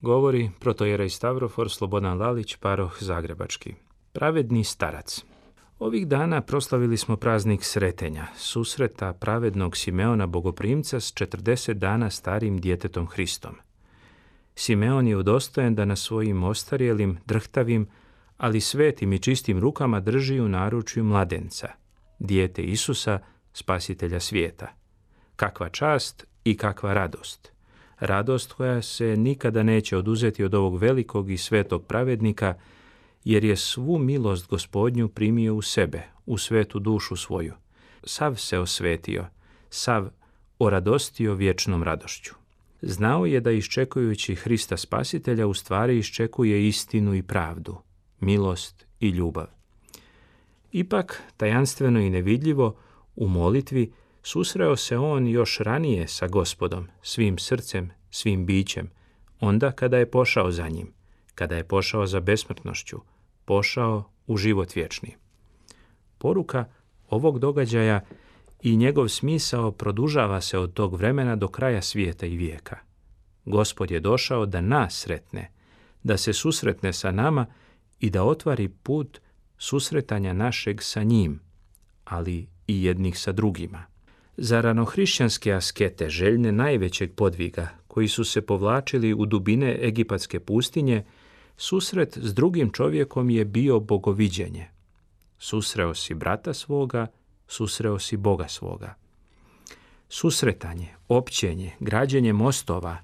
Govori protojerej Stavrofor Slobodan Lalić, paroh Zagrebački. Pravedni starac. Ovih dana proslavili smo praznik sretenja, susreta pravednog Simeona bogoprimca s 40 dana starim djetetom Hristom. Simeon je udostojen da na svojim ostarjelim, drhtavim, ali svetim i čistim rukama drži u naručju mladenca, dijete Isusa, spasitelja svijeta. Kakva čast i kakva radost! Radost koja se nikada neće oduzeti od ovog velikog i svetog pravednika, jer je svu milost gospodnju primio u sebe, u svetu dušu svoju. Sav se osvetio, sav oradostio vječnom radošću. Znao je da iščekujući Hrista Spasitelja u stvari iščekuje istinu i pravdu, milost i ljubav. Ipak, tajanstveno i nevidljivo, u molitvi susreo se on još ranije sa gospodom, svim srcem, svim bićem, onda kada je pošao za njim, kada je pošao za besmrtnošću, pošao u život vječni. Poruka ovog događaja i njegov smisao produžava se od tog vremena do kraja svijeta i vijeka. Gospod je došao da nas sretne, da se susretne sa nama i da otvari put susretanja našeg sa njim, ali i jednih sa drugima. Za ranohrišćanske askete željne najvećeg podviga, koji su se povlačili u dubine egipatske pustinje, susret s drugim čovjekom je bio bogoviđenje. Susreo si brata svoga, susreo si Boga svoga. Susretanje, općenje, građenje mostova,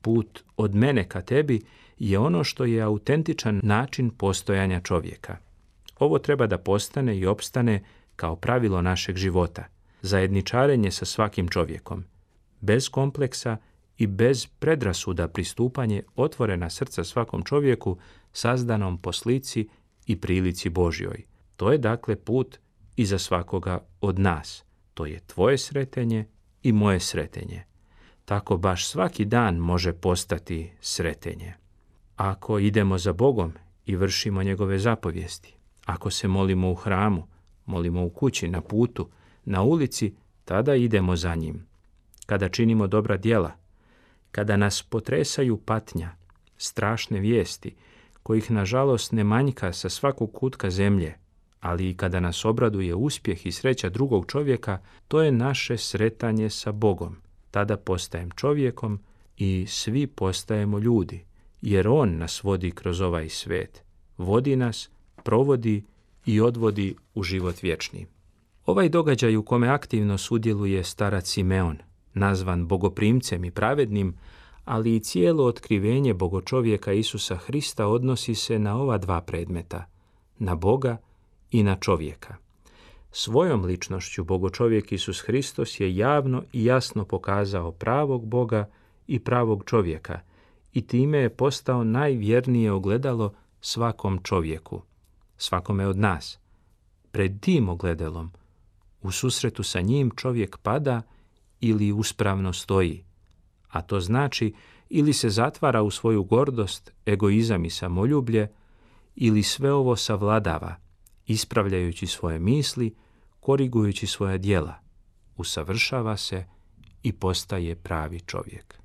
put od mene ka tebi je ono što je autentičan način postojanja čovjeka. Ovo treba da postane i opstane kao pravilo našeg života – zajedničarenje sa svakim čovjekom, bez kompleksa i bez predrasuda pristupanje otvorena srca svakom čovjeku sazdanom po slici i prilici Božjoj. To je dakle put i za svakoga od nas. To je tvoje sretenje i moje sretenje. Tako baš svaki dan može postati sretenje. Ako idemo za Bogom i vršimo njegove zapovijesti, ako se molimo u hramu, molimo u kući, na putu, na ulici, tada idemo za njim. Kada činimo dobra djela, kada nas potresaju patnja, strašne vijesti, kojih nažalost ne manjka sa svakog kutka zemlje, ali i kada nas obraduje uspjeh i sreća drugog čovjeka, to je naše sretanje sa Bogom. Tada postajem čovjekom i svi postajemo ljudi, jer On nas vodi kroz ovaj svet. Vodi nas, provodi i odvodi u život vječni. Ovaj događaj u kome aktivno sudjeluje starac Simeon, nazvan bogoprimcem i pravednim, ali i cijelo otkrivenje bogočovjeka Isusa Hrista odnosi se na ova dva predmeta, na Boga i na čovjeka. Svojom ličnošću bogočovjek Isus Hristos je javno i jasno pokazao pravog Boga i pravog čovjeka i time je postao najvjernije ogledalo svakom čovjeku, svakome od nas. Pred tim ogledalom u susretu sa njim čovjek pada ili uspravno stoji, a to znači ili se zatvara u svoju gordost, egoizam i samoljublje, ili sve ovo savladava, ispravljajući svoje misli, korigujući svoja djela, usavršava se i postaje pravi čovjek.